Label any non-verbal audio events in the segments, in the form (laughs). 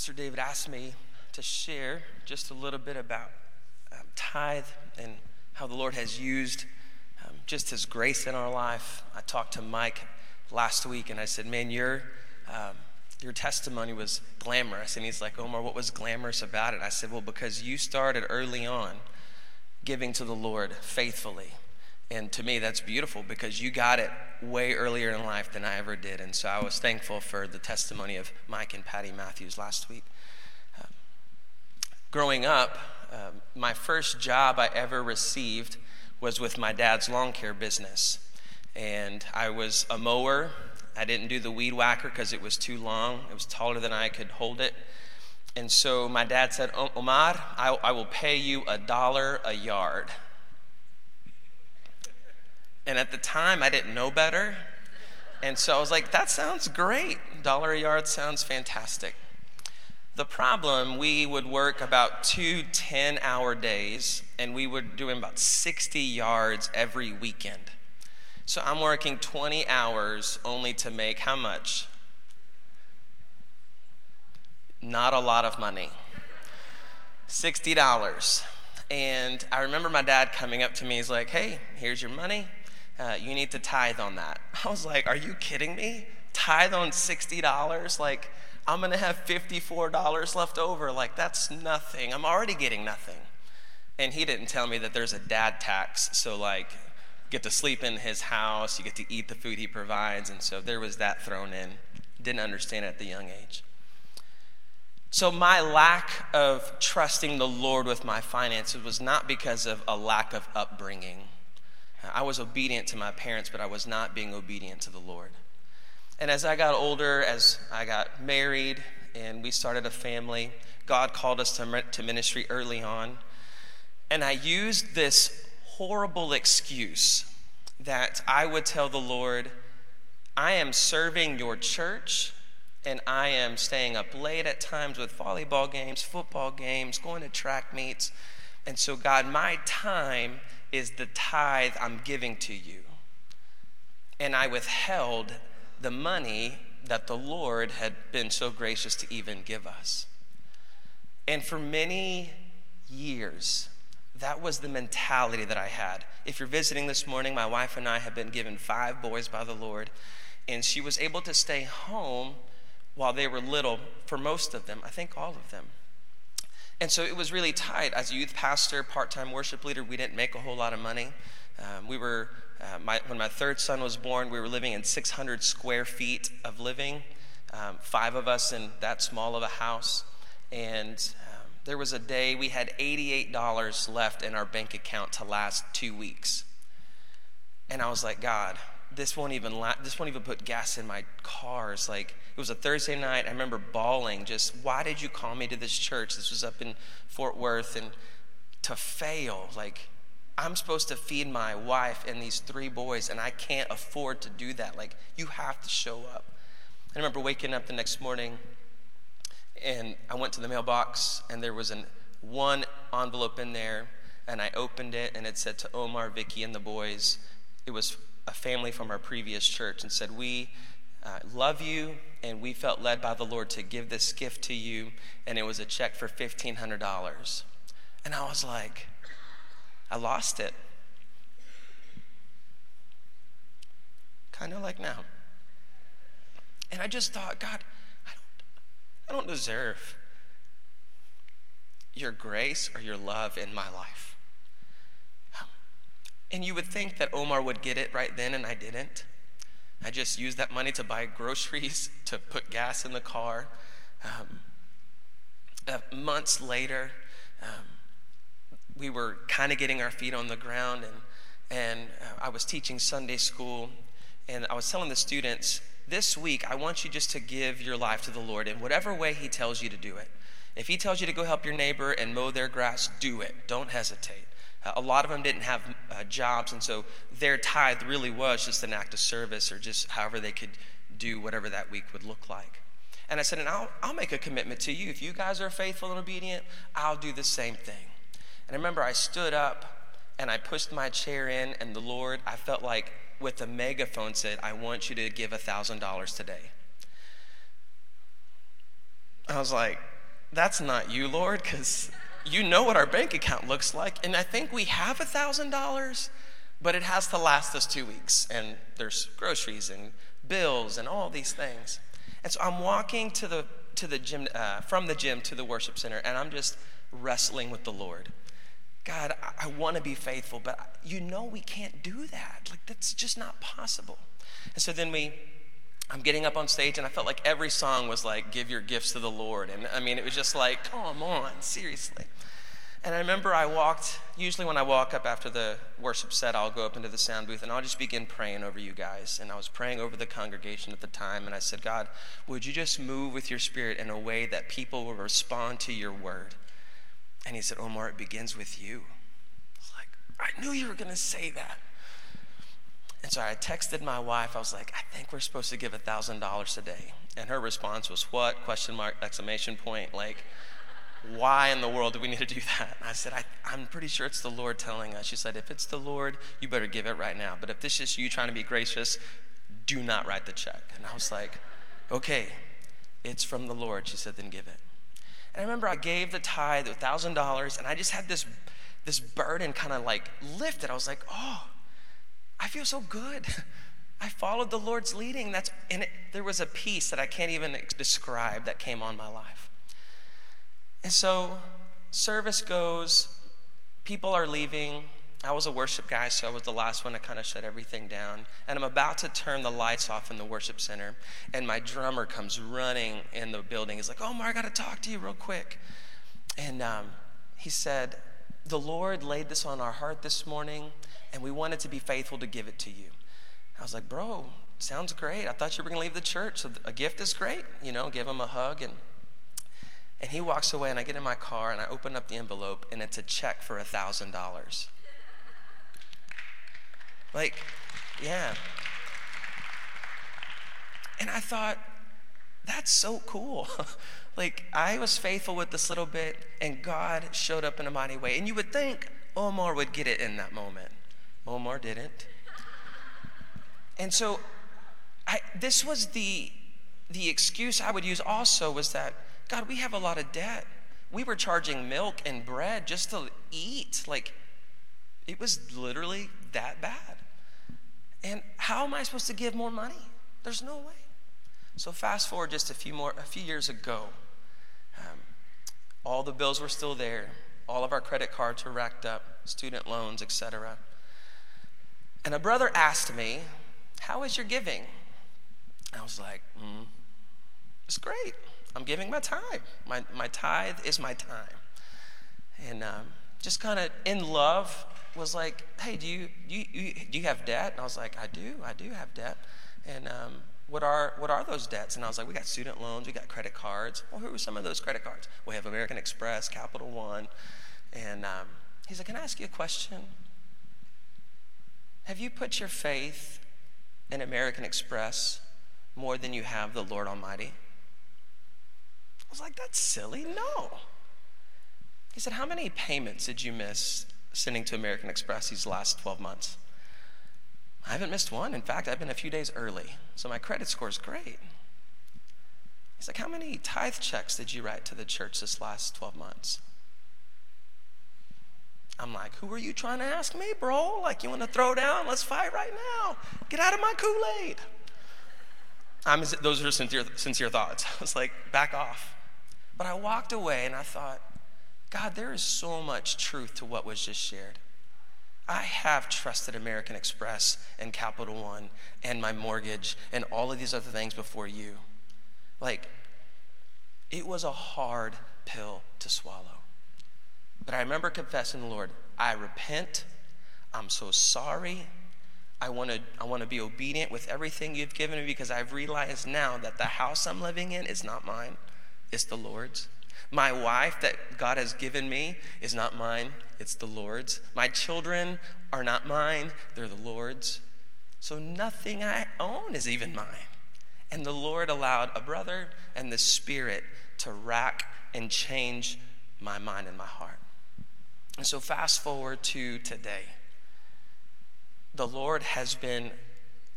Pastor David asked me to share just a little bit about um, tithe and how the Lord has used um, just His grace in our life. I talked to Mike last week and I said, Man, your, um, your testimony was glamorous. And he's like, Omar, what was glamorous about it? I said, Well, because you started early on giving to the Lord faithfully. And to me, that's beautiful because you got it way earlier in life than I ever did. And so I was thankful for the testimony of Mike and Patty Matthews last week. Um, growing up, um, my first job I ever received was with my dad's lawn care business. And I was a mower. I didn't do the weed whacker because it was too long, it was taller than I could hold it. And so my dad said, Omar, I, I will pay you a dollar a yard. And at the time, I didn't know better. And so I was like, that sounds great. Dollar a yard sounds fantastic. The problem, we would work about two 10 hour days, and we were doing about 60 yards every weekend. So I'm working 20 hours only to make how much? Not a lot of money. $60. And I remember my dad coming up to me. He's like, hey, here's your money uh, you need to tithe on that. (laughs) I was like, are you kidding me? Tithe on $60? Like, I'm going to have $54 left over. Like, that's nothing. I'm already getting nothing. And he didn't tell me that there's a dad tax. So, like, you get to sleep in his house, you get to eat the food he provides. And so there was that thrown in. Didn't understand at the young age. So, my lack of trusting the Lord with my finances was not because of a lack of upbringing. I was obedient to my parents, but I was not being obedient to the Lord. And as I got older, as I got married and we started a family, God called us to, to ministry early on. And I used this horrible excuse that I would tell the Lord, I am serving your church and I am staying up late at times with volleyball games, football games, going to track meets. And so, God, my time is the tithe I'm giving to you. And I withheld the money that the Lord had been so gracious to even give us. And for many years, that was the mentality that I had. If you're visiting this morning, my wife and I have been given five boys by the Lord, and she was able to stay home while they were little for most of them, I think all of them. And so it was really tight. As a youth pastor, part time worship leader, we didn't make a whole lot of money. Um, we were, uh, my, when my third son was born, we were living in 600 square feet of living, um, five of us in that small of a house. And um, there was a day we had $88 left in our bank account to last two weeks. And I was like, God, this won't even la- this won't even put gas in my cars. Like it was a thursday night. I remember bawling just why did you call me to this church? This was up in fort worth and to fail. Like i'm supposed to feed my wife and these three boys and i can't afford to do that. Like you have to show up. I remember waking up the next morning and i went to the mailbox and there was an one envelope in there and i opened it and it said to omar vicky and the boys. It was a family from our previous church and said, We uh, love you, and we felt led by the Lord to give this gift to you, and it was a check for $1,500. And I was like, I lost it. Kind of like now. And I just thought, God, I don't, I don't deserve your grace or your love in my life. And you would think that Omar would get it right then, and I didn't. I just used that money to buy groceries, (laughs) to put gas in the car. Um, uh, months later, um, we were kind of getting our feet on the ground, and, and uh, I was teaching Sunday school, and I was telling the students, this week, I want you just to give your life to the Lord in whatever way He tells you to do it. If He tells you to go help your neighbor and mow their grass, do it. Don't hesitate. Uh, a lot of them didn't have uh, jobs, and so their tithe really was just an act of service or just however they could do whatever that week would look like. And I said, and I'll, I'll make a commitment to you. If you guys are faithful and obedient, I'll do the same thing. And I remember I stood up and I pushed my chair in, and the Lord, I felt like with a megaphone said, I want you to give $1,000 today. I was like, that's not you, Lord, because you know what our bank account looks like. And I think we have a $1,000, but it has to last us two weeks. And there's groceries and bills and all these things. And so I'm walking to the, to the gym, uh, from the gym to the worship center, and I'm just wrestling with the Lord. God, I, I want to be faithful, but you know we can't do that. Like, that's just not possible. And so then we, I'm getting up on stage, and I felt like every song was like, Give your gifts to the Lord. And I mean, it was just like, Come on, seriously. And I remember I walked, usually when I walk up after the worship set, I'll go up into the sound booth and I'll just begin praying over you guys. And I was praying over the congregation at the time, and I said, God, would you just move with your spirit in a way that people will respond to your word? And he said, Omar, it begins with you. I was like, I knew you were going to say that. And so I texted my wife. I was like, I think we're supposed to give $1,000 today. And her response was, What? Question mark, exclamation point. Like, why in the world do we need to do that? And I said, I, am pretty sure it's the Lord telling us. She said, If it's the Lord, you better give it right now. But if this is you trying to be gracious, do not write the check. And I was like, Okay, it's from the Lord. She said, Then give it. And I remember I gave the tithe $1,000, and I just had this, this burden kind of like lifted. I was like, Oh, feel so good. I followed the Lord's leading. That's and it, there was a peace that I can't even describe that came on my life. And so service goes, people are leaving. I was a worship guy, so I was the last one to kind of shut everything down. And I'm about to turn the lights off in the worship center, and my drummer comes running in the building. He's like, "Oh, Omar, I got to talk to you real quick. And um, he said, The Lord laid this on our heart this morning, and we wanted to be faithful to give it to you. I was like, Bro, sounds great. I thought you were going to leave the church, so a gift is great. You know, give him a hug and and he walks away, and I get in my car, and I open up the envelope, and it's a check for a $1,000. Like, yeah. And I thought, that's so cool. (laughs) like, I was faithful with this little bit, and God showed up in a mighty way. And you would think Omar would get it in that moment. Omar didn't. And so, I, this was the, the excuse I would use also was that God, we have a lot of debt. We were charging milk and bread just to eat. Like, it was literally that bad. And how am I supposed to give more money? There's no way. So fast forward just a few more, a few years ago, um, all the bills were still there. All of our credit cards were racked up, student loans, etc. And a brother asked me, "How is your giving?" I was like, mm, "It's great." I'm giving my time. My, my tithe is my time. And um, just kind of in love was like, hey, do you, you, you, do you have debt? And I was like, I do, I do have debt. And um, what, are, what are those debts? And I was like, we got student loans, we got credit cards. Well, who are some of those credit cards? We have American Express, Capital One. And um, he's like, can I ask you a question? Have you put your faith in American Express more than you have the Lord Almighty? I was like, that's silly. No. He said, How many payments did you miss sending to American Express these last 12 months? I haven't missed one. In fact, I've been a few days early, so my credit score is great. He's like, How many tithe checks did you write to the church this last 12 months? I'm like, Who are you trying to ask me, bro? Like, you want to throw down? Let's fight right now. Get out of my Kool Aid. I'm, those are sincere, sincere thoughts. (laughs) I was like, Back off. But I walked away and I thought, God, there is so much truth to what was just shared. I have trusted American Express and Capital One and my mortgage and all of these other things before you. Like, it was a hard pill to swallow. But I remember confessing, the Lord, I repent. I'm so sorry. I want to I want to be obedient with everything you've given me because I've realized now that the house I'm living in is not mine. It's the Lord's. My wife that God has given me is not mine, it's the Lord's. My children are not mine, they're the Lord's. So nothing I own is even mine. And the Lord allowed a brother and the Spirit to rack and change my mind and my heart. And so, fast forward to today. The Lord has been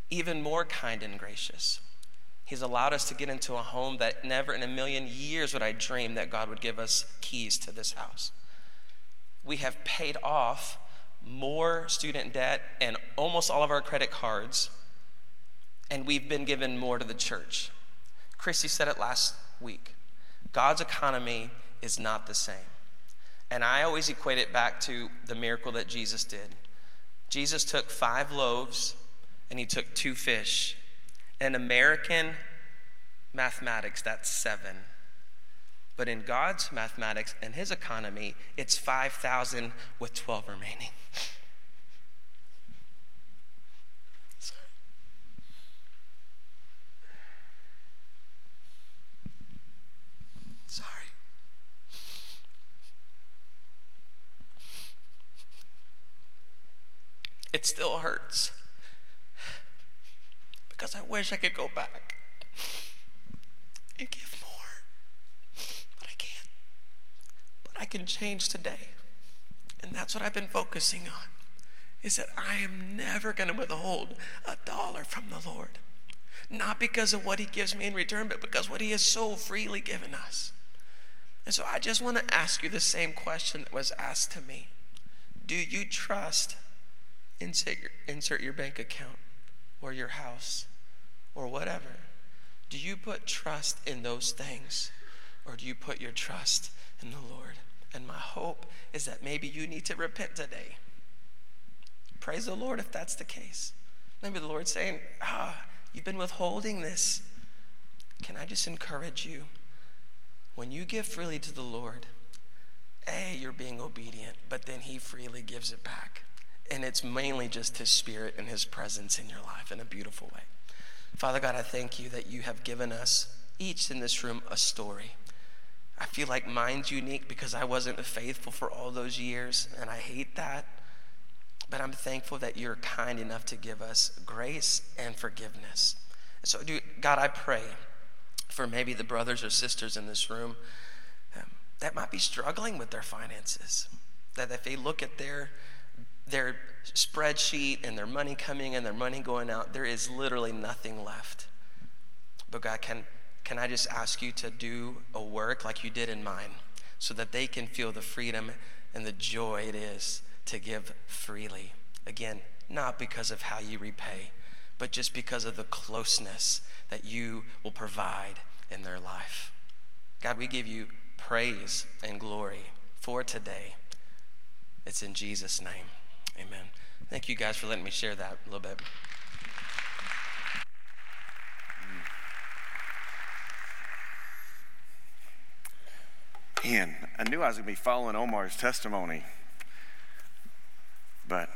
even more kind and gracious. He's allowed us to get into a home that never in a million years would I dream that God would give us keys to this house. We have paid off more student debt and almost all of our credit cards, and we've been given more to the church. Christy said it last week God's economy is not the same. And I always equate it back to the miracle that Jesus did. Jesus took five loaves and he took two fish. In American mathematics, that's seven. But in God's mathematics and his economy, it's 5,000 with 12 remaining. Sorry. It still hurts. Because I wish I could go back and give more. But I can't. But I can change today. And that's what I've been focusing on. Is that I am never going to withhold a dollar from the Lord. Not because of what he gives me in return, but because what he has so freely given us. And so I just want to ask you the same question that was asked to me. Do you trust insert your, insert your bank account or your house or whatever. Do you put trust in those things or do you put your trust in the Lord? And my hope is that maybe you need to repent today. Praise the Lord if that's the case. Maybe the Lord's saying, Ah, you've been withholding this. Can I just encourage you? When you give freely to the Lord, A, you're being obedient, but then He freely gives it back. And it's mainly just His Spirit and His presence in your life in a beautiful way. Father God, I thank you that you have given us, each in this room, a story. I feel like mine's unique because I wasn't faithful for all those years, and I hate that. But I'm thankful that you're kind enough to give us grace and forgiveness. So, God, I pray for maybe the brothers or sisters in this room um, that might be struggling with their finances, that if they look at their their spreadsheet and their money coming and their money going out, there is literally nothing left. But God, can, can I just ask you to do a work like you did in mine so that they can feel the freedom and the joy it is to give freely? Again, not because of how you repay, but just because of the closeness that you will provide in their life. God, we give you praise and glory for today. It's in Jesus' name. Amen. Thank you guys for letting me share that a little bit. Man, I knew I was going to be following Omar's testimony, but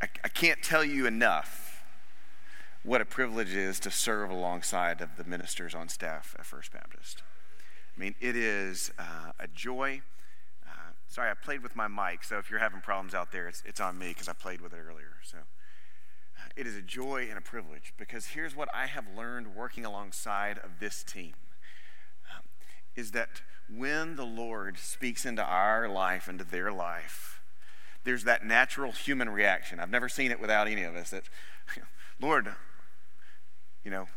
I, I, can't tell you enough what a privilege it is to serve alongside of the ministers on staff at First Baptist. I mean, it is uh, a joy. Sorry, I played with my mic, so if you're having problems out there, it's, it's on me because I played with it earlier. So it is a joy and a privilege because here's what I have learned working alongside of this team um, is that when the Lord speaks into our life, into their life, there's that natural human reaction. I've never seen it without any of us that, (laughs) Lord, you know,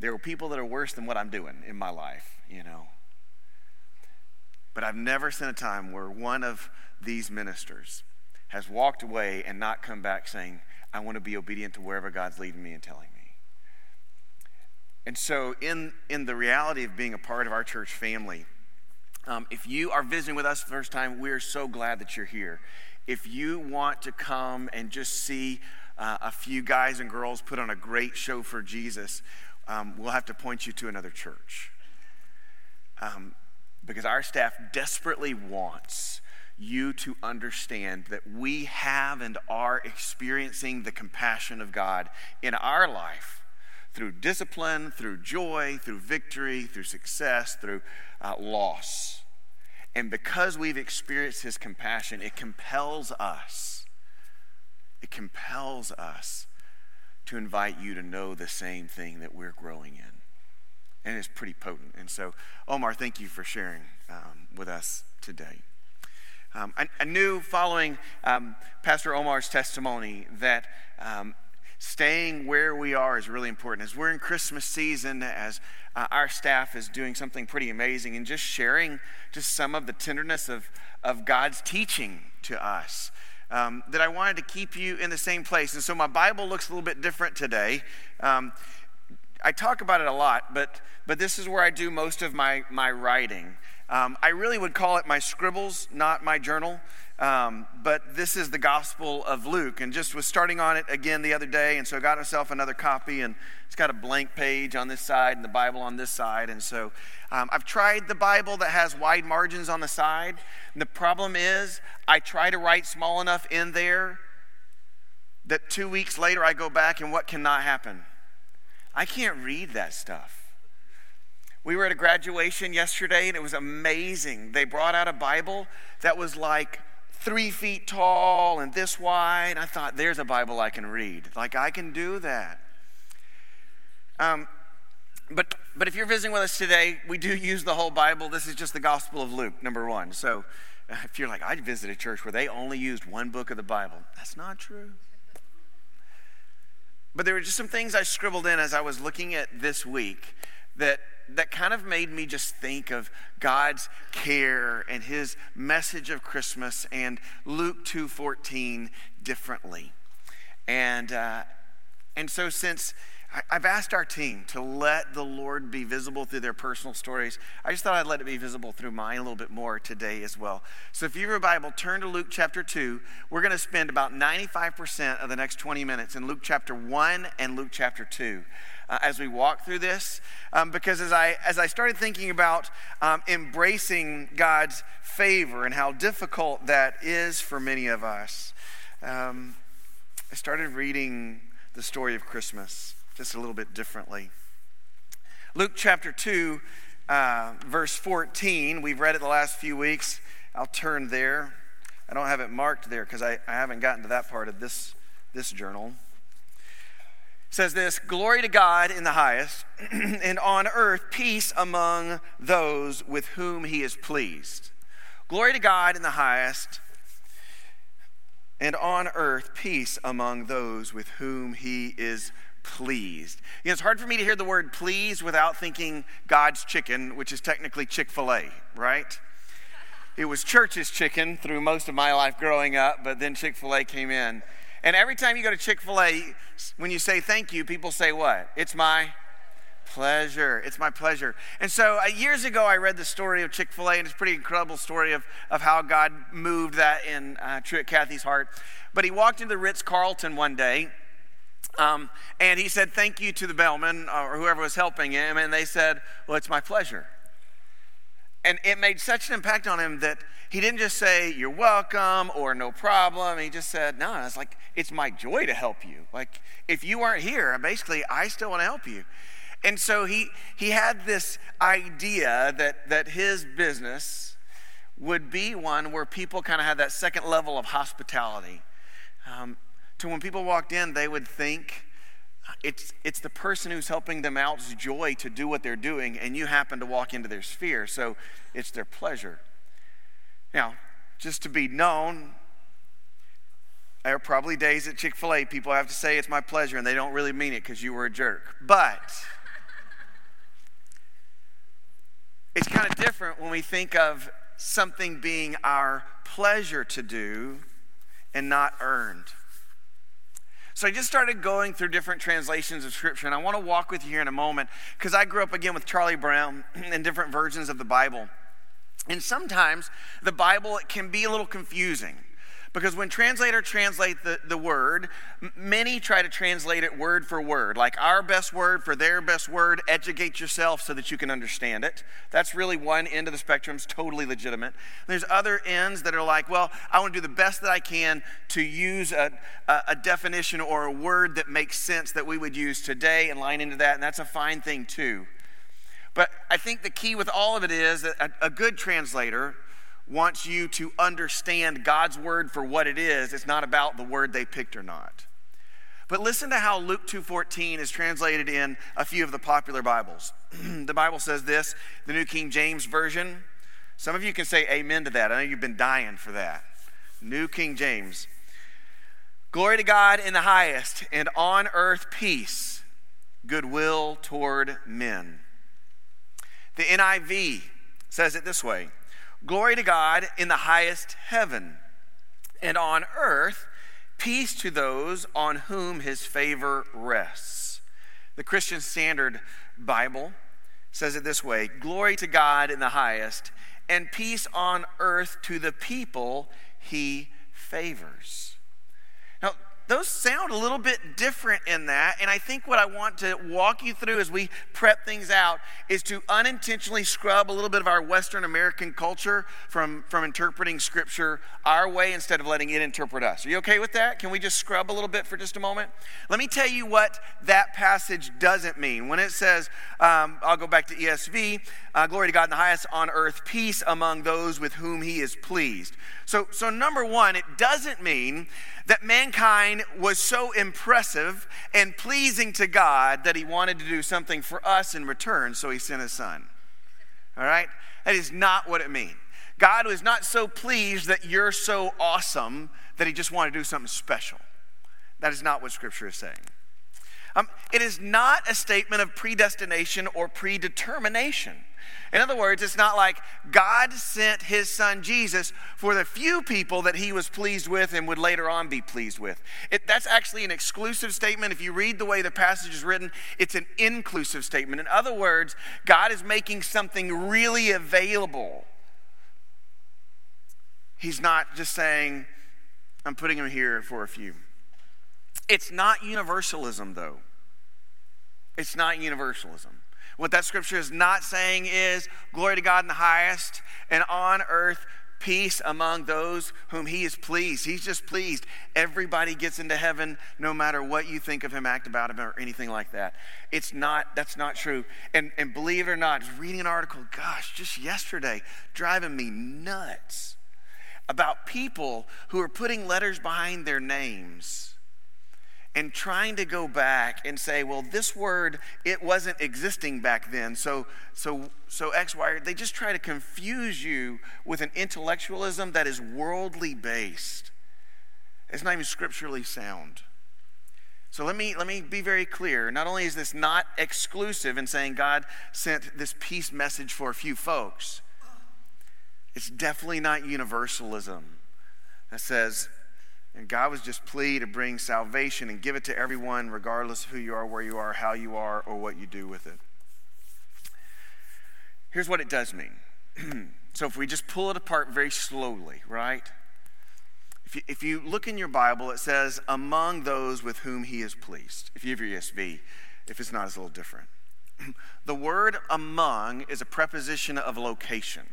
there are people that are worse than what I'm doing in my life, you know. But I've never seen a time where one of these ministers has walked away and not come back saying, I want to be obedient to wherever God's leading me and telling me. And so, in, in the reality of being a part of our church family, um, if you are visiting with us the first time, we're so glad that you're here. If you want to come and just see uh, a few guys and girls put on a great show for Jesus, um, we'll have to point you to another church. Um, because our staff desperately wants you to understand that we have and are experiencing the compassion of God in our life through discipline, through joy, through victory, through success, through uh, loss. And because we've experienced His compassion, it compels us, it compels us to invite you to know the same thing that we're growing in and it's pretty potent. And so, Omar, thank you for sharing um, with us today. Um, I, I, knew following um, Pastor Omar's testimony that um, staying where we are is really important. As we're in Christmas season, as uh, our staff is doing something pretty amazing and just sharing just some of the tenderness of, of God's teaching to us. Um, that I wanted to keep you in the same place. And so my Bible looks a little bit different today. Um, I talk about it a lot, but, but this is where I do most of my, my writing. Um, I really would call it my scribbles, not my journal. Um, but this is the Gospel of Luke, and just was starting on it again the other day, and so I got myself another copy, and it's got a blank page on this side and the Bible on this side, and so um, I've tried the Bible that has wide margins on the side. The problem is, I try to write small enough in there that two weeks later I go back, and what cannot happen? I can't read that stuff. We were at a graduation yesterday, and it was amazing. They brought out a Bible that was like three feet tall and this wide. I thought, there's a Bible I can read. Like, I can do that. Um, but, but if you're visiting with us today, we do (laughs) use the whole Bible. This is just the Gospel of Luke, number one. So if you're like, I visited a church where they only used one book of the Bible, that's not true. But there were just some things I scribbled in as I was looking at this week that that kind of made me just think of God's care and his message of Christmas and Luke 2:14 differently. And uh, and so since I've asked our team to let the Lord be visible through their personal stories. I just thought I'd let it be visible through mine a little bit more today as well. So if you have a Bible, turn to Luke chapter 2. We're going to spend about 95% of the next 20 minutes in Luke chapter 1 and Luke chapter 2 uh, as we walk through this. Um, because as I, as I started thinking about um, embracing God's favor and how difficult that is for many of us, um, I started reading the story of Christmas just a little bit differently. Luke chapter 2, uh, verse 14, we've read it the last few weeks. I'll turn there. I don't have it marked there because I, I haven't gotten to that part of this, this journal says this Glory to God in the highest, (clears throat) and on earth peace among those with whom he is pleased. Glory to God in the highest, and on earth peace among those with whom he is pleased. You know, it's hard for me to hear the word pleased without thinking God's chicken, which is technically Chick fil A, right? It was church's chicken through most of my life growing up, but then Chick fil A came in. And every time you go to Chick fil A, when you say thank you, people say what? It's my pleasure. It's my pleasure. And so uh, years ago, I read the story of Chick fil A, and it's a pretty incredible story of, of how God moved that in uh, Truett Cathy's heart. But he walked into the Ritz Carlton one day. Um, and he said thank you to the bellman uh, or whoever was helping him, and they said, Well, it's my pleasure. And it made such an impact on him that he didn't just say, You're welcome or no problem. He just said, No, it's like, it's my joy to help you. Like, if you aren't here, basically, I still want to help you. And so he, he had this idea that, that his business would be one where people kind of had that second level of hospitality. Um, to when people walked in, they would think, it's, it's the person who's helping them out's joy to do what they're doing, and you happen to walk into their sphere, so it's their pleasure. Now, just to be known, there are probably days at Chick fil A people have to say it's my pleasure and they don't really mean it because you were a jerk. But it's kind of different when we think of something being our pleasure to do and not earned. So I just started going through different translations of Scripture, and I want to walk with you here in a moment because I grew up again with Charlie Brown (clears throat) and different versions of the Bible. And sometimes the Bible can be a little confusing because when translators translate the, the word, many try to translate it word for word, like our best word for their best word, educate yourself so that you can understand it. That's really one end of the spectrum, it's totally legitimate. There's other ends that are like, well, I want to do the best that I can to use a, a, a definition or a word that makes sense that we would use today and line into that, and that's a fine thing too. But I think the key with all of it is that a, a good translator wants you to understand God's word for what it is. It's not about the word they picked or not. But listen to how Luke 2:14 is translated in a few of the popular Bibles. (clears throat) the Bible says this, the New King James version. Some of you can say amen to that. I know you've been dying for that. New King James. Glory to God in the highest, and on earth peace, goodwill toward men. The NIV says it this way Glory to God in the highest heaven, and on earth peace to those on whom his favor rests. The Christian Standard Bible says it this way Glory to God in the highest, and peace on earth to the people he favors. Those sound a little bit different in that. And I think what I want to walk you through as we prep things out is to unintentionally scrub a little bit of our Western American culture from, from interpreting Scripture our way instead of letting it interpret us. Are you okay with that? Can we just scrub a little bit for just a moment? Let me tell you what that passage doesn't mean. When it says, um, I'll go back to ESV, uh, glory to God in the highest on earth, peace among those with whom he is pleased. So, so number one, it doesn't mean that mankind was so impressive and pleasing to God that he wanted to do something for us in return, so he sent his son. All right? That is not what it means. God was not so pleased that you're so awesome that he just wanted to do something special. That is not what Scripture is saying. Um, it is not a statement of predestination or predetermination. In other words, it's not like God sent his son Jesus for the few people that he was pleased with and would later on be pleased with. It, that's actually an exclusive statement. If you read the way the passage is written, it's an inclusive statement. In other words, God is making something really available. He's not just saying, I'm putting him here for a few. It's not universalism, though. It's not universalism. What that scripture is not saying is glory to God in the highest and on earth peace among those whom he is pleased. He's just pleased. Everybody gets into heaven no matter what you think of him, act about him, or anything like that. It's not, that's not true. And, and believe it or not, just reading an article, gosh, just yesterday, driving me nuts about people who are putting letters behind their names and trying to go back and say, well, this word, it wasn't existing back then. So, so, so X, Y, they just try to confuse you with an intellectualism that is worldly based. It's not even scripturally sound. So let me, let me be very clear. Not only is this not exclusive in saying God sent this peace message for a few folks, it's definitely not universalism that says and God was just pleased to bring salvation and give it to everyone, regardless of who you are, where you are, how you are, or what you do with it. Here's what it does mean. (clears throat) so if we just pull it apart very slowly, right? If you, if you look in your Bible, it says, among those with whom he is pleased. If you have your ESV, if it's not, it's a little different. (clears throat) the word among is a preposition of location.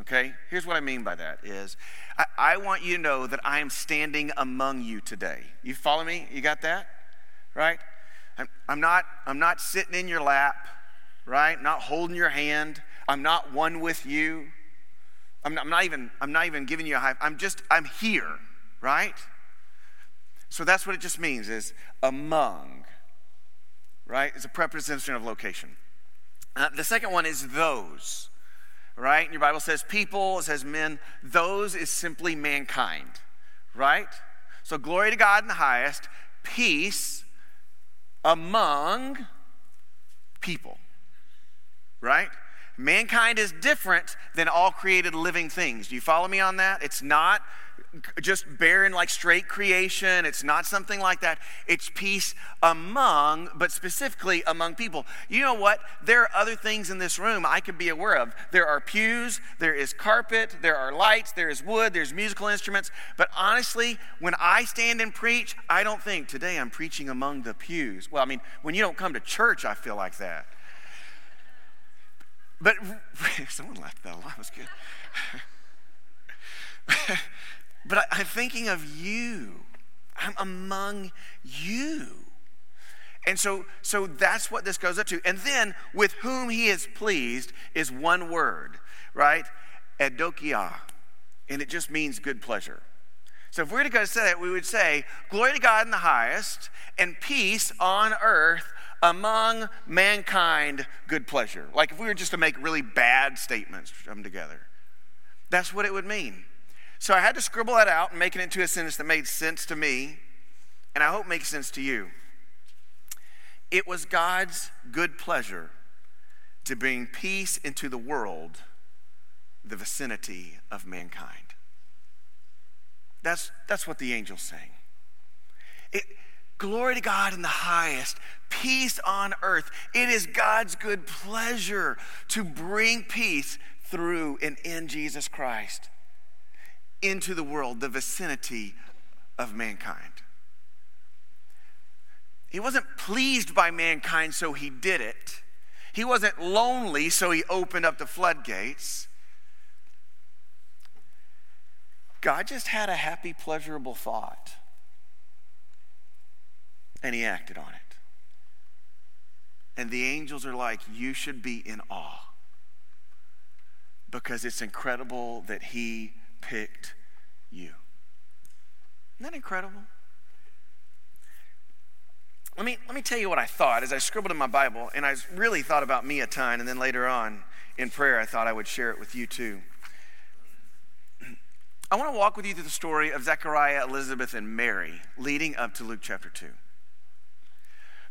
Okay? Here's what I mean by that is I, I, want you to know that I am standing among you today. You follow me? You got that? Right? I'm, I'm not I'm not sitting in your lap, right? Not holding your hand. I'm not one with you. I'm not, I'm not even I'm not even giving you a high. I'm just I'm here, right? So that's what it just means is among, right? It's a preposition of location. Uh, the second one is those right? And your Bible says people, it says men. Those is simply mankind, right? So glory to God in the highest, peace among people, right? Mankind is different than all created living things. Do you follow me on that? It's not just barren like straight creation. It's not something like that. It's peace among, but specifically among people. You know what? There are other things in this room I could be aware of. There are pews, there is carpet, there are lights, there is wood, there's musical instruments. But honestly, when I stand and preach, I don't think today I'm preaching among the pews. Well, I mean, when you don't come to church, I feel like that. But (laughs) someone laughed that a lot. Was good. (laughs) But I, am thinking of you. I'm among you. And so, so that's what this goes up to. And then, with whom he is pleased is one word, right? Eudokia. And it just means good pleasure. So if we were to go to say that, we would say, Glory to God in the highest, and peace on earth among mankind, good pleasure. Like if we were just to make really bad statements come together. That's what it would mean. So I had to scribble that out and make it into a sentence that made sense to me. and I hope makes sense to you. It was God's good pleasure to bring peace into the world, the vicinity of mankind. That's, that's what the angel's saying. It, glory to God in the highest, peace on earth. It is God's good pleasure to bring peace through and in Jesus Christ into the world, the vicinity of mankind. He wasn't pleased by mankind, so he did it. He wasn't lonely, so he opened up the floodgates. God just had a happy, pleasurable thought, and he acted on it. And the angels are like, You should be in awe because it's incredible that he picked you. Isn't that incredible? Let me, let me tell you what I thought as I scribbled in my Bible, and I really thought about me a ton, and then later on in prayer, I thought I would share it with you too. (clears throat) I want to walk with you through the story of Zechariah, Elizabeth, and Mary leading up to Luke chapter 2.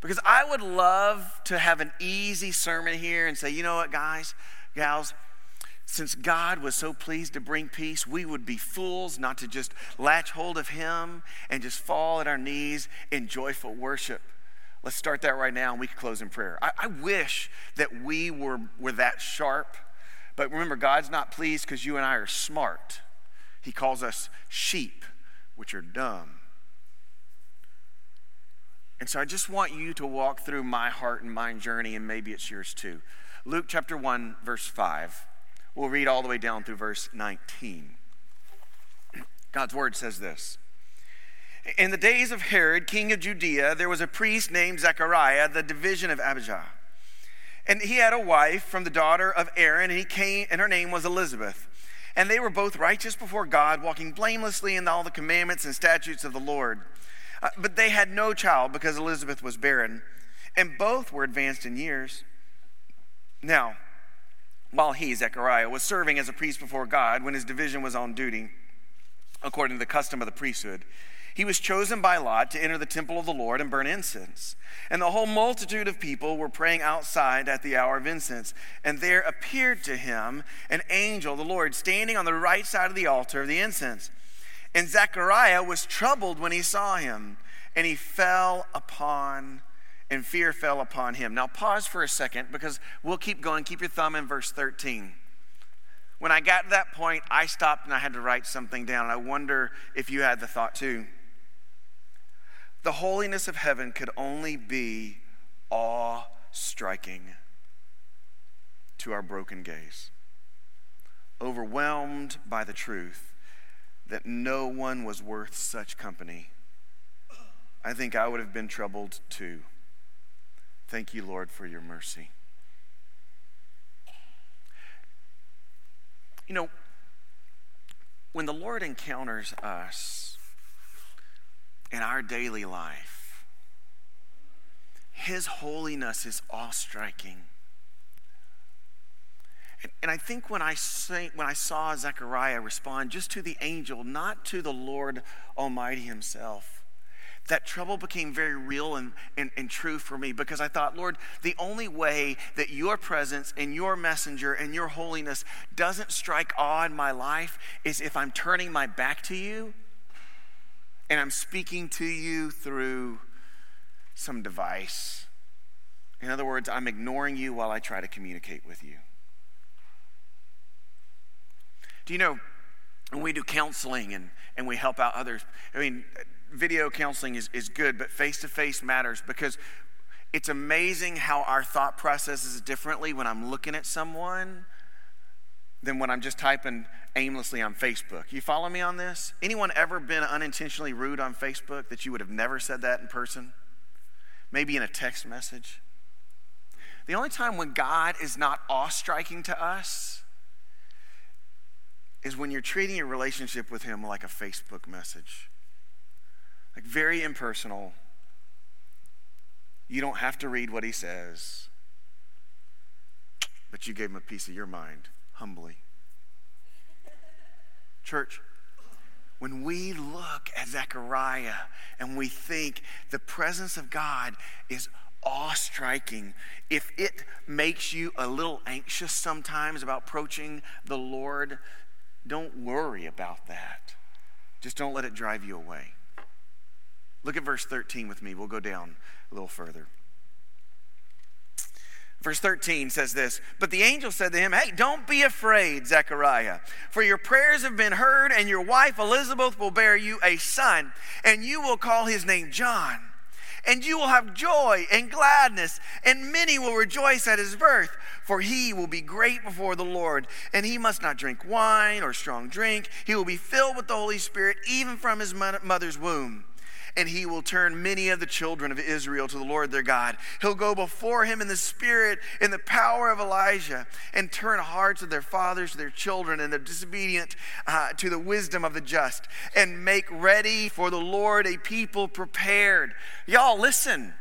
Because I would love to have an easy sermon here and say, you know what, guys, gals, since God was so pleased to bring peace, we would be fools not to just latch hold of Him and just fall at our knees in joyful worship. Let's start that right now and we can close in prayer. I, I wish that we were, were that sharp, but remember, God's not pleased because you and I are smart. He calls us sheep, which are dumb. And so I just want you to walk through my heart and mind journey, and maybe it's yours too. Luke chapter 1, verse 5. We'll read all the way down through verse 19. God's word says this In the days of Herod, king of Judea, there was a priest named Zechariah, the division of Abijah. And he had a wife from the daughter of Aaron, and he came, and her name was Elizabeth. And they were both righteous before God, walking blamelessly in all the commandments and statutes of the Lord. Uh, but they had no child because Elizabeth was barren, and both were advanced in years. Now, while he, Zechariah, was serving as a priest before God when his division was on duty, according to the custom of the priesthood. He was chosen by Lot to enter the temple of the Lord and burn incense. And the whole multitude of people were praying outside at the hour of incense. And there appeared to him an angel, the Lord, standing on the right side of the altar of the incense. And Zechariah was troubled when he saw him, and he fell upon and fear fell upon him. Now, pause for a second because we'll keep going. Keep your thumb in verse 13. When I got to that point, I stopped and I had to write something down. I wonder if you had the thought too. The holiness of heaven could only be awe striking to our broken gaze. Overwhelmed by the truth that no one was worth such company, I think I would have been troubled too. Thank you, Lord, for your mercy. You know, when the Lord encounters us in our daily life, His holiness is awe striking. And, and, I think when I, say, when I saw Zechariah respond just to the angel, not to the Lord Almighty Himself, that trouble became very real and, and, and, true for me because I thought, Lord, the only way that your presence and your messenger and your holiness doesn't strike awe in my life is if I'm turning my back to you and I'm speaking to you through some device. In other words, I'm ignoring you while I try to communicate with you. Do you know, when we do counseling and, and we help out others, I mean, video counseling is, is good, but face to face matters because it's amazing how our thought processes differently when I'm looking at someone than when I'm just typing aimlessly on Facebook. You follow me on this? Anyone ever been unintentionally rude on Facebook that you would have never said that in person? Maybe in a text message? The only time when God is not awe striking to us is when you're treating your relationship with Him like a Facebook message like very impersonal. You don't have to read what he says, but you gave him a piece of your mind humbly. Church, when we look at Zechariah and we think the presence of God is awe striking, if it makes you a little anxious sometimes about approaching the Lord, don't worry about that. Just don't let it drive you away. Look at verse 13 with me. We'll go down a little further. Verse 13 says this But the angel said to him, Hey, don't be afraid, Zechariah, for your prayers have been heard, and your wife Elizabeth will bear you a son, and you will call his name John. And you will have joy and gladness, and many will rejoice at his birth, for he will be great before the Lord. And he must not drink wine or strong drink. He will be filled with the Holy Spirit, even from his mother's womb and he will turn many of the children of Israel to the Lord their God. He'll go before him in the spirit, in the power of Elijah, and turn hearts of their fathers to their children, and the disobedient uh, to the wisdom of the just, and make ready for the Lord a people prepared. Y'all, listen.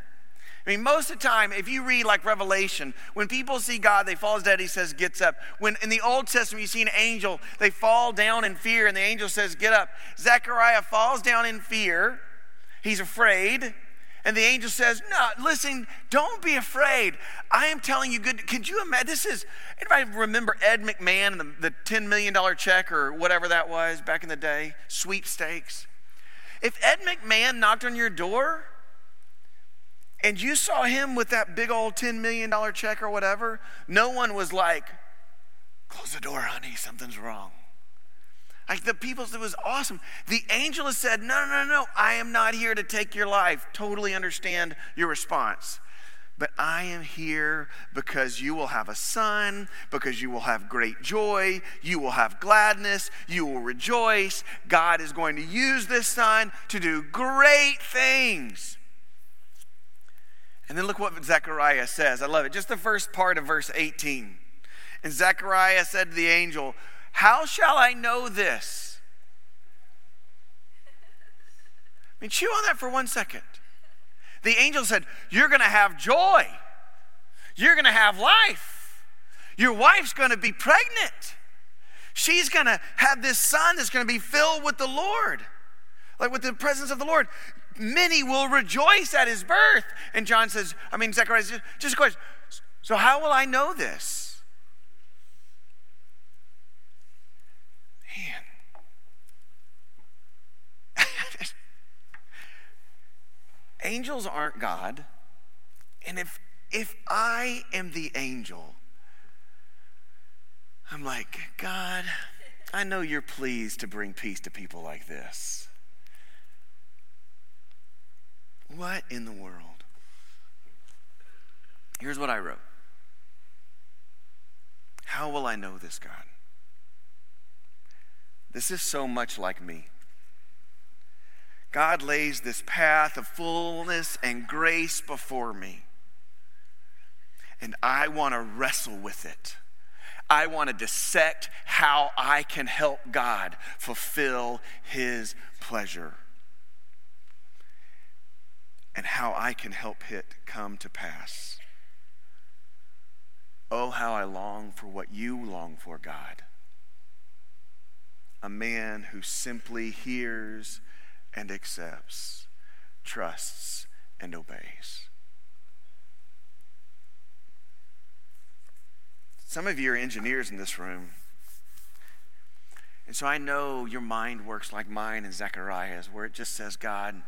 I mean, most of the time, if you read like Revelation, when people see God, they fall dead, he says, gets up. When in the Old Testament, you see an angel, they fall down in fear, and the angel says, get up. Zechariah falls down in fear He's afraid. And the angel says, No, listen, don't be afraid. I am telling you good. Could you imagine? This is, anybody remember Ed McMahon and the, the $10 million check or whatever that was back in the day? Sweepstakes. If Ed McMahon knocked on your door and you saw him with that big old $10 million check or whatever, no one was like, Close the door, honey, something's wrong. Like the people, it was awesome. The angel has said, No, no, no, no, I am not here to take your life. Totally understand your response. But I am here because you will have a son, because you will have great joy, you will have gladness, you will rejoice. God is going to use this son to do great things. And then look what Zechariah says. I love it. Just the first part of verse 18. And Zechariah said to the angel, how shall I know this? I mean, chew on that for one second. The angel said, You're going to have joy. You're going to have life. Your wife's going to be pregnant. She's going to have this son that's going to be filled with the Lord, like with the presence of the Lord. Many will rejoice at his birth. And John says, I mean, Zechariah, just a question. So, how will I know this? (laughs) angels aren't God. And if if I am the angel, I'm like, God, I know you're pleased to bring peace to people like this. What in the world? Here's what I wrote How will I know this, God? This is so much like me. God lays this path of fullness and grace before me. And I want to wrestle with it. I want to dissect how I can help God fulfill his pleasure and how I can help it come to pass. Oh, how I long for what you long for, God. A man who simply hears and accepts, trusts and obeys. Some of you are engineers in this room. And so I know your mind works like mine and Zechariah's, where it just says, God,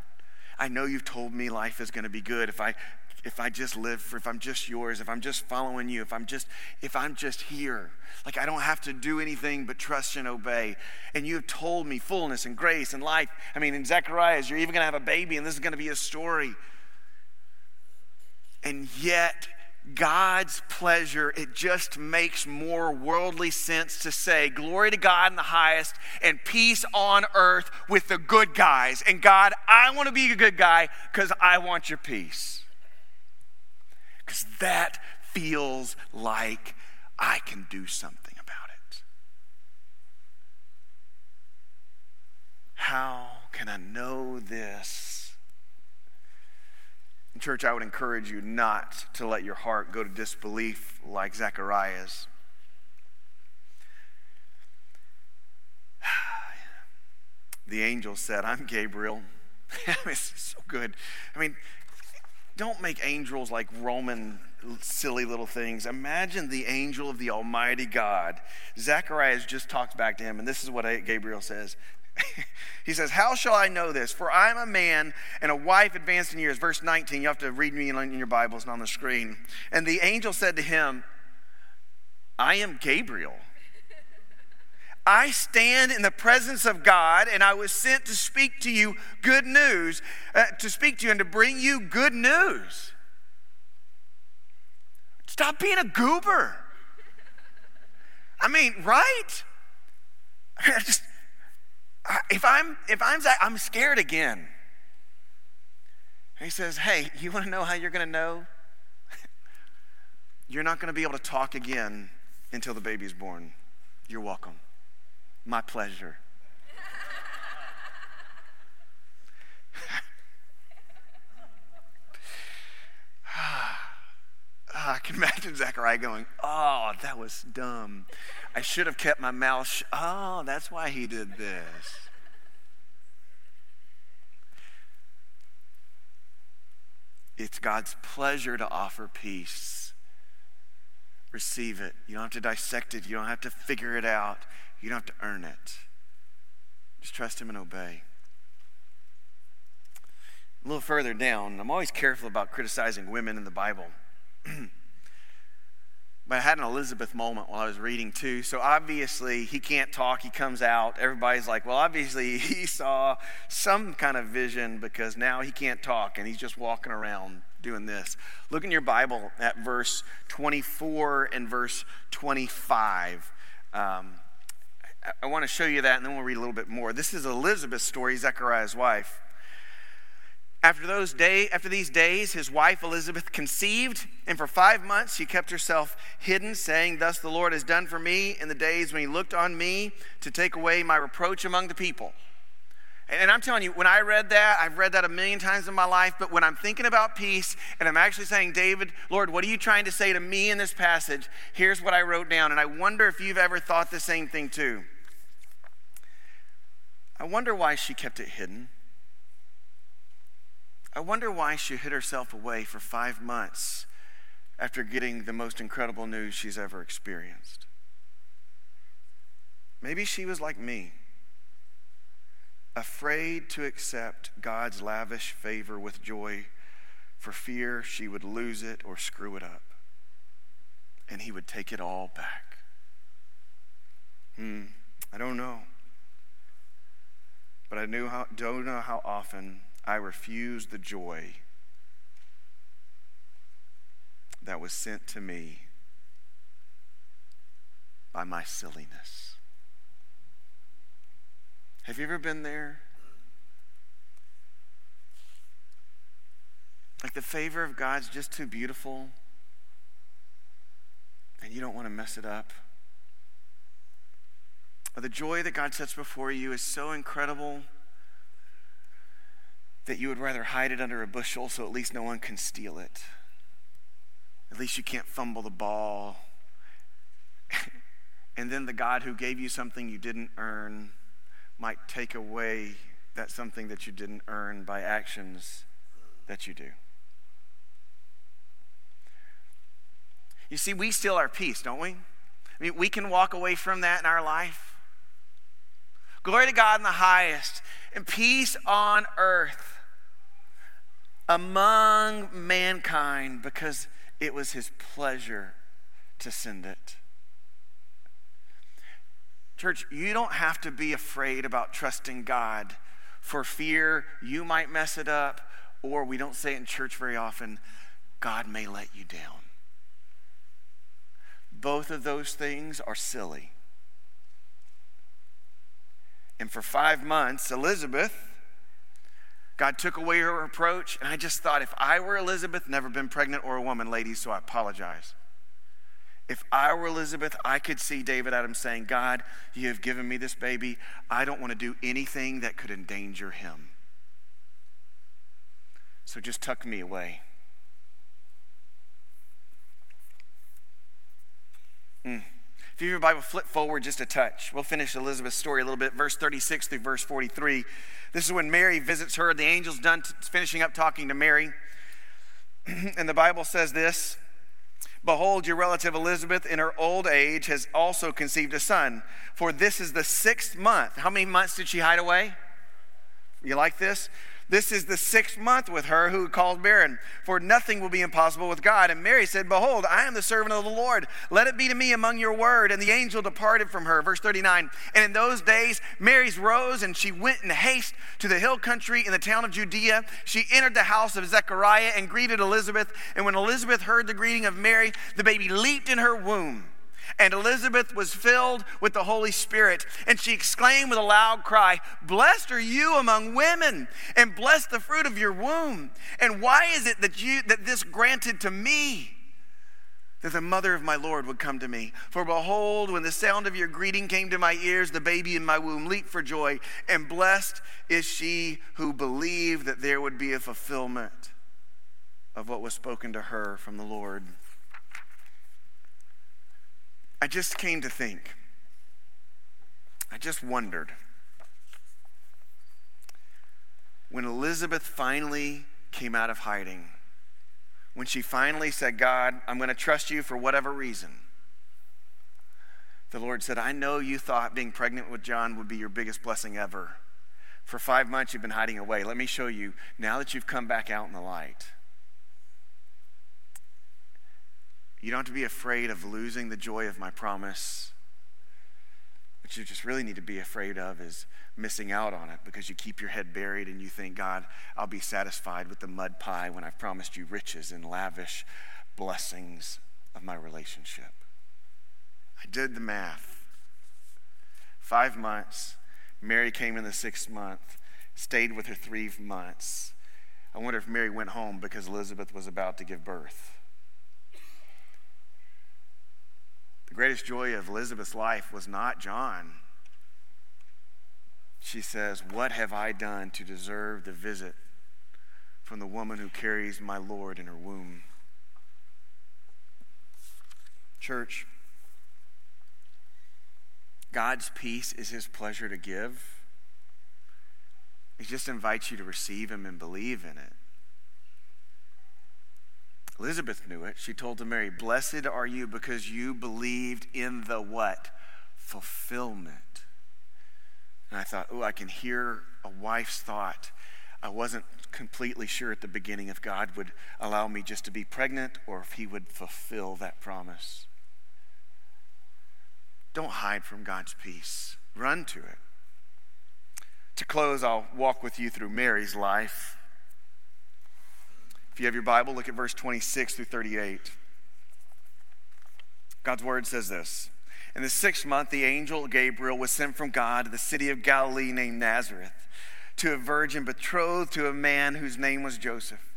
I know you've told me life is going to be good if I if I just live for, if I'm just yours, if I'm just following you, if I'm just, if I'm just here. Like I don't have to do anything but trust and obey. And you have told me fullness and grace and life. I mean, in Zechariah, you're even going to have a baby, and this is going to be a story. And yet, God's pleasure, it just makes more worldly sense to say, Glory to God in the highest and peace on earth with the good guys. And God, I want to be a good guy because I want your peace because that feels like I can do something about it. How can I know this? Church, I would encourage you not to let your heart go to disbelief like Zechariah's. (sighs) the angel said, I'm Gabriel. (laughs) it's so good. I mean, don't make angels like Roman silly little things. Imagine the angel of the Almighty God. Zacharias just talks back to him, and this is what Gabriel says. (laughs) he says, How shall I know this? For I'm a man and a wife advanced in years. Verse 19, you have to read me in your Bibles and on the screen. And the angel said to him, I am Gabriel. I stand in the presence of God, and I was sent to speak to you good news, uh, to speak to you and to bring you good news. Stop being a goober. I mean, right? (laughs) I just, if I'm if I'm I'm scared again. He says, "Hey, you want to know how you're going to know? (laughs) you're not going to be able to talk again until the baby's born. You're welcome. My pleasure." (laughs) Ah, I can imagine Zechariah going, Oh, that was dumb. I should have kept my mouth shut. Oh, that's why he did this. It's God's pleasure to offer peace. Receive it. You don't have to dissect it. You don't have to figure it out. You don't have to earn it. Just trust Him and obey. A little further down, I'm always careful about criticizing women in the Bible. (clears throat) but I had an Elizabeth moment while I was reading too. So obviously he can't talk. He comes out. Everybody's like, well, obviously (laughs) he saw some kind of vision because now he can't talk and he's just walking around doing this. Look in your Bible at verse 24 and verse 25. Um, I, want to show you that and then we'll read a little bit more. This is Elizabeth's story, Zechariah's wife. After, those day, after these days, his wife Elizabeth conceived, and for five months she kept herself hidden, saying, Thus the Lord has done for me in the days when he looked on me to take away my reproach among the people. And I'm telling you, when I read that, I've read that a million times in my life, but when I'm thinking about peace and I'm actually saying, David, Lord, what are you trying to say to me in this passage? Here's what I wrote down. And I wonder if you've ever thought the same thing too. I wonder why she kept it hidden. I wonder why she hid herself away for five months after getting the most incredible news she's ever experienced. Maybe she was like me, afraid to accept God's lavish favor with joy for fear she would lose it or screw it up, and he would take it all back. Hmm, I don't know. But I knew how, don't know how often I refused the joy that was sent to me by my silliness. Have you ever been there? Like the favor of God's just too beautiful and you don't want to mess it up. Or the joy that God sets before you is so incredible that you would rather hide it under a bushel so at least no one can steal it. At least you can't fumble the ball. (laughs) and then the God who gave you something you didn't earn might take away that something that you didn't earn by actions that you do. You see, we steal our peace, don't we? I mean, we can walk away from that in our life. Glory to God in the highest, and peace on earth among mankind because it was his pleasure to send it. Church, you don't have to be afraid about trusting God for fear you might mess it up, or we don't say it in church very often, God may let you down. Both of those things are silly. And for five months, Elizabeth, God took away her reproach. And I just thought, if I were Elizabeth, never been pregnant or a woman, ladies, so I apologize. If I were Elizabeth, I could see David Adams saying, God, you have given me this baby. I don't want to do anything that could endanger him. So just tuck me away. Mm. If you have your Bible, flip forward just a touch. We'll finish Elizabeth's story a little bit, verse 36 through verse 43. This is when Mary visits her. The angel's done t- finishing up talking to Mary. (clears throat) and the Bible says this Behold, your relative Elizabeth in her old age has also conceived a son, for this is the sixth month. How many months did she hide away? You like this? This is the sixth month with her who called barren, for nothing will be impossible with God. And Mary said, Behold, I am the servant of the Lord. Let it be to me among your word. And the angel departed from her. Verse 39. And in those days, Mary rose and she went in haste to the hill country in the town of Judea. She entered the house of Zechariah and greeted Elizabeth. And when Elizabeth heard the greeting of Mary, the baby leaped in her womb. And Elizabeth was filled with the Holy Spirit, and she exclaimed with a loud cry, Blessed are you among women, and blessed the fruit of your womb. And why is it that you that this granted to me? That the mother of my Lord would come to me. For behold, when the sound of your greeting came to my ears, the baby in my womb leaped for joy, and blessed is she who believed that there would be a fulfillment of what was spoken to her from the Lord. I just came to think, I just wondered. When Elizabeth finally came out of hiding, when she finally said, God, I'm going to trust you for whatever reason, the Lord said, I know you thought being pregnant with John would be your biggest blessing ever. For five months you've been hiding away. Let me show you, now that you've come back out in the light, You don't have to be afraid of losing the joy of my promise. What you just really need to be afraid of is missing out on it because you keep your head buried and you think, God, I'll be satisfied with the mud pie when I've promised you riches and lavish blessings of my relationship. I did the math. Five months. Mary came in the sixth month, stayed with her three months. I wonder if Mary went home because Elizabeth was about to give birth. The greatest joy of Elizabeth's life was not John. She says, What have I done to deserve the visit from the woman who carries my Lord in her womb? Church, God's peace is his pleasure to give. He just invites you to receive him and believe in it. Elizabeth knew it. She told to Mary, Blessed are you because you believed in the what? Fulfillment. And I thought, oh, I can hear a wife's thought. I wasn't completely sure at the beginning if God would allow me just to be pregnant or if He would fulfill that promise. Don't hide from God's peace, run to it. To close, I'll walk with you through Mary's life. You have your Bible, look at verse 26 through 38. God's word says this In the sixth month, the angel Gabriel was sent from God to the city of Galilee named Nazareth to a virgin betrothed to a man whose name was Joseph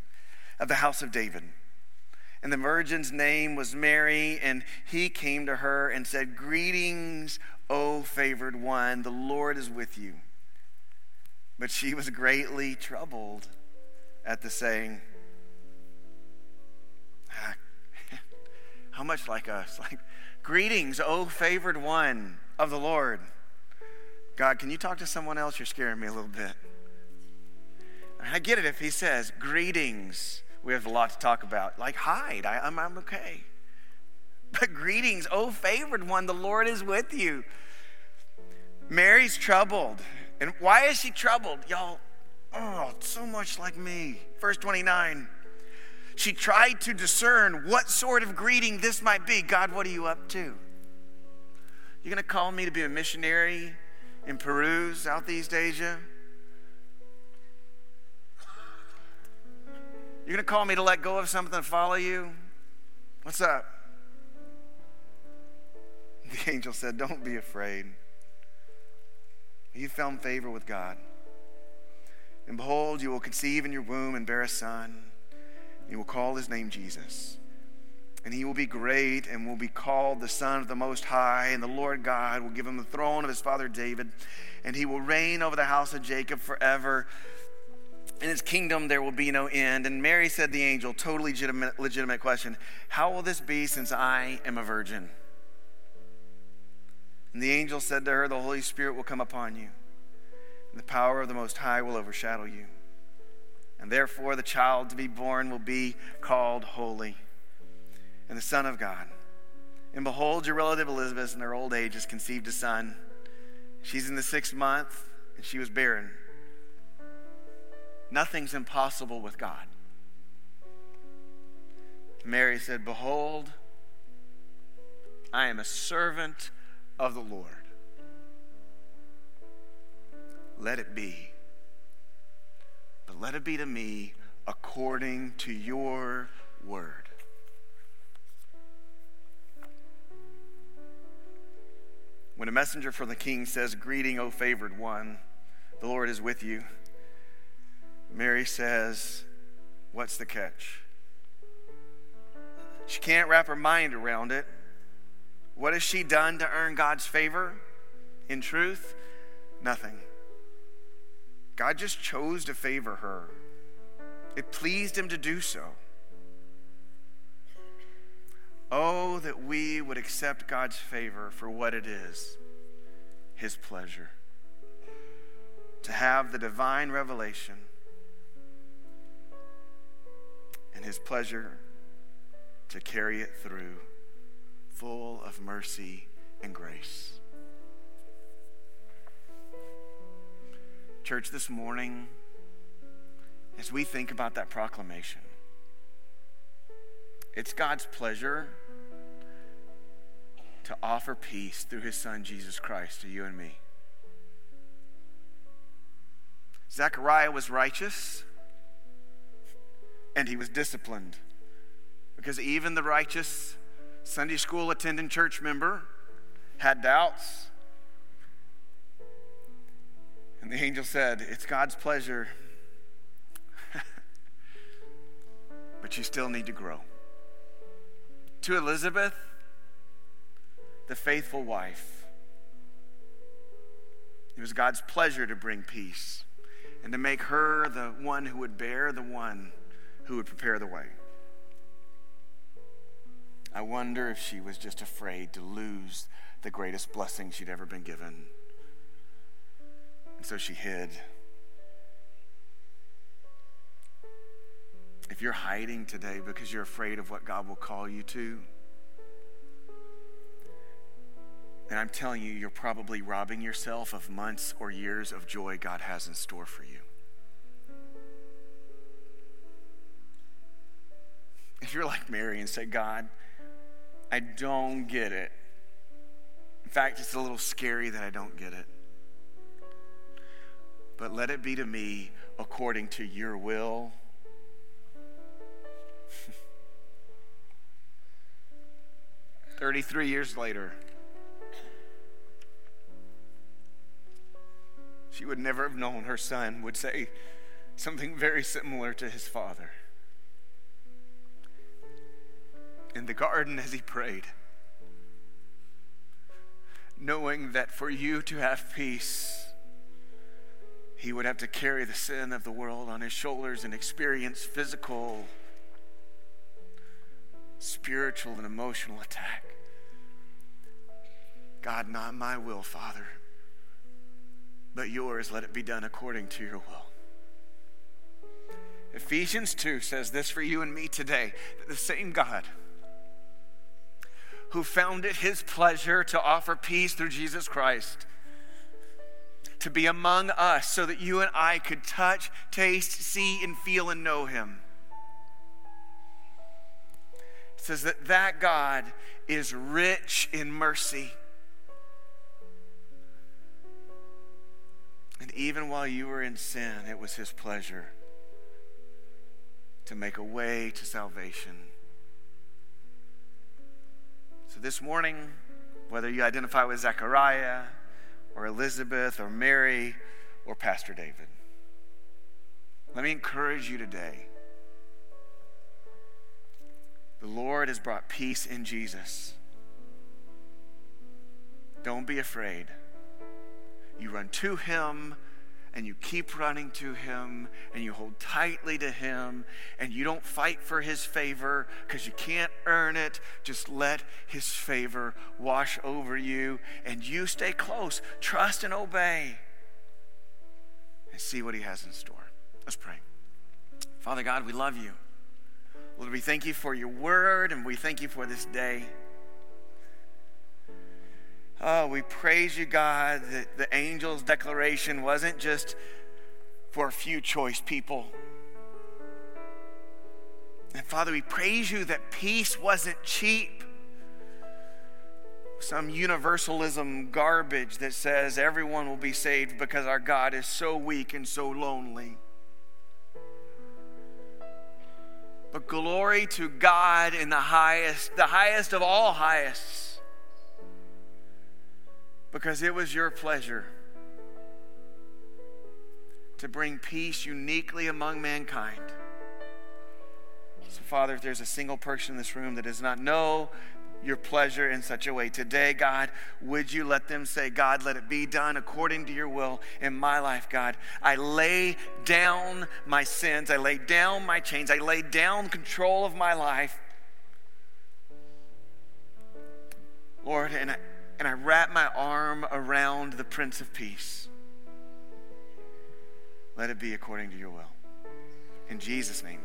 of the house of David. And the virgin's name was Mary, and he came to her and said, Greetings, O favored one, the Lord is with you. But she was greatly troubled at the saying How much like us? (laughs) Like, greetings, O favored one of the Lord. God, can you talk to someone else? You're scaring me a little bit. I get it if he says, greetings. We have a lot to talk about. Like, hide. I, I'm, I'm okay. (laughs) But greetings, O favored one, the Lord is with you. Mary's troubled. And why is she troubled? Y'all, oh, so much like me. Verse 29. She tried to discern what sort of greeting this might be. God, what are you up to? You're going to call me to be a missionary in Peru, Southeast Asia? You're going to call me to let go of something and follow you? What's up? (laughs) The angel said, Don't be afraid. You found favor with God. And behold, you will conceive in your womb and bear a son he will call his name Jesus. And he will be great and will be called the Son of the Most High. And the Lord God will give him the throne of his father David. And he will reign over the house of Jacob forever. In his kingdom there will be no end. And Mary said the angel, totally legitimate, legitimate question How will this be since I am a virgin? And the angel said to her, The Holy Spirit will come upon you, and the power of the Most High will overshadow you. And therefore, the child to be born will be called Holy, and the Son of God. And behold, your relative Elizabeth in her old age has conceived a son. She's in the sixth month, and she was barren. Nothing's impossible with God. Mary said, Behold, I am a servant of the Lord. Let it be. Let it be to me according to your word. When a messenger from the king says, Greeting, O favored one, the Lord is with you, Mary says, What's the catch? She can't wrap her mind around it. What has she done to earn God's favor? In truth, nothing. God just chose to favor her. It pleased him to do so. Oh, that we would accept God's favor for what it is His pleasure. To have the divine revelation and His pleasure to carry it through, full of mercy and grace. Church, this morning, as we think about that proclamation, it's God's pleasure to offer peace through his son Jesus Christ to you and me. Zechariah was righteous and he was disciplined because even the righteous Sunday school attending church member had doubts. And the angel said, It's God's pleasure, (laughs) but you still need to grow. To Elizabeth, the faithful wife, it was God's pleasure to bring peace and to make her the one who would bear the one who would prepare the way. I wonder if she was just afraid to lose the greatest blessing she'd ever been given. And so she hid. If you're hiding today because you're afraid of what God will call you to, then I'm telling you, you're probably robbing yourself of months or years of joy God has in store for you. If you're like Mary and say, God, I don't get it. In fact, it's a little scary that I don't get it. But let it be to me according to your will. (laughs) Thirty-three years later, she would never have known her son would say something very similar to his father. in the garden as he prayed, knowing that for you to have peace, he would have to carry the sin of the world on his shoulders and experience physical, spiritual, and emotional attack. God, not my will, Father, but yours, let it be done according to your will. Ephesians 2 says this for you and me today that the same God who found it his pleasure to offer peace through Jesus Christ, to be among us so that you and I could touch, taste, see, and feel and know him. It says that that God is rich in mercy. And even while you were in sin, it was his pleasure to make a way to salvation so this morning, whether you identify with Zechariah or Elizabeth or Mary or Pastor David, let me encourage you today. The Lord has brought peace in Jesus. Don't be afraid. You run to Him and you keep running to Him and you hold tightly to Him and you don't fight for His favor because you can't earn it. Just let His favor wash over you and you stay close. Trust and obey and see what He has in store. Let's pray. Father God, we love you. Lord, we thank you for your word and we thank you for this day. Oh, we praise you, God, that the angel's declaration wasn't just for a few choice people. And Father, we praise you that peace wasn't cheap. Some universalism garbage that says everyone will be saved because our God is so weak and so lonely. But glory to God in the highest, the highest of all highests because it was your pleasure to bring peace uniquely among mankind. So, Father, if there's a single person in this room that does not know your pleasure in such a way today, God, would you let them say, God, let it be done according to your will in my life, God? I lay down my sins, I lay down my chains, I lay down control of my life. Lord, and I, and I wrap my arm around the Prince of Peace. Let it be according to your will. In Jesus' name.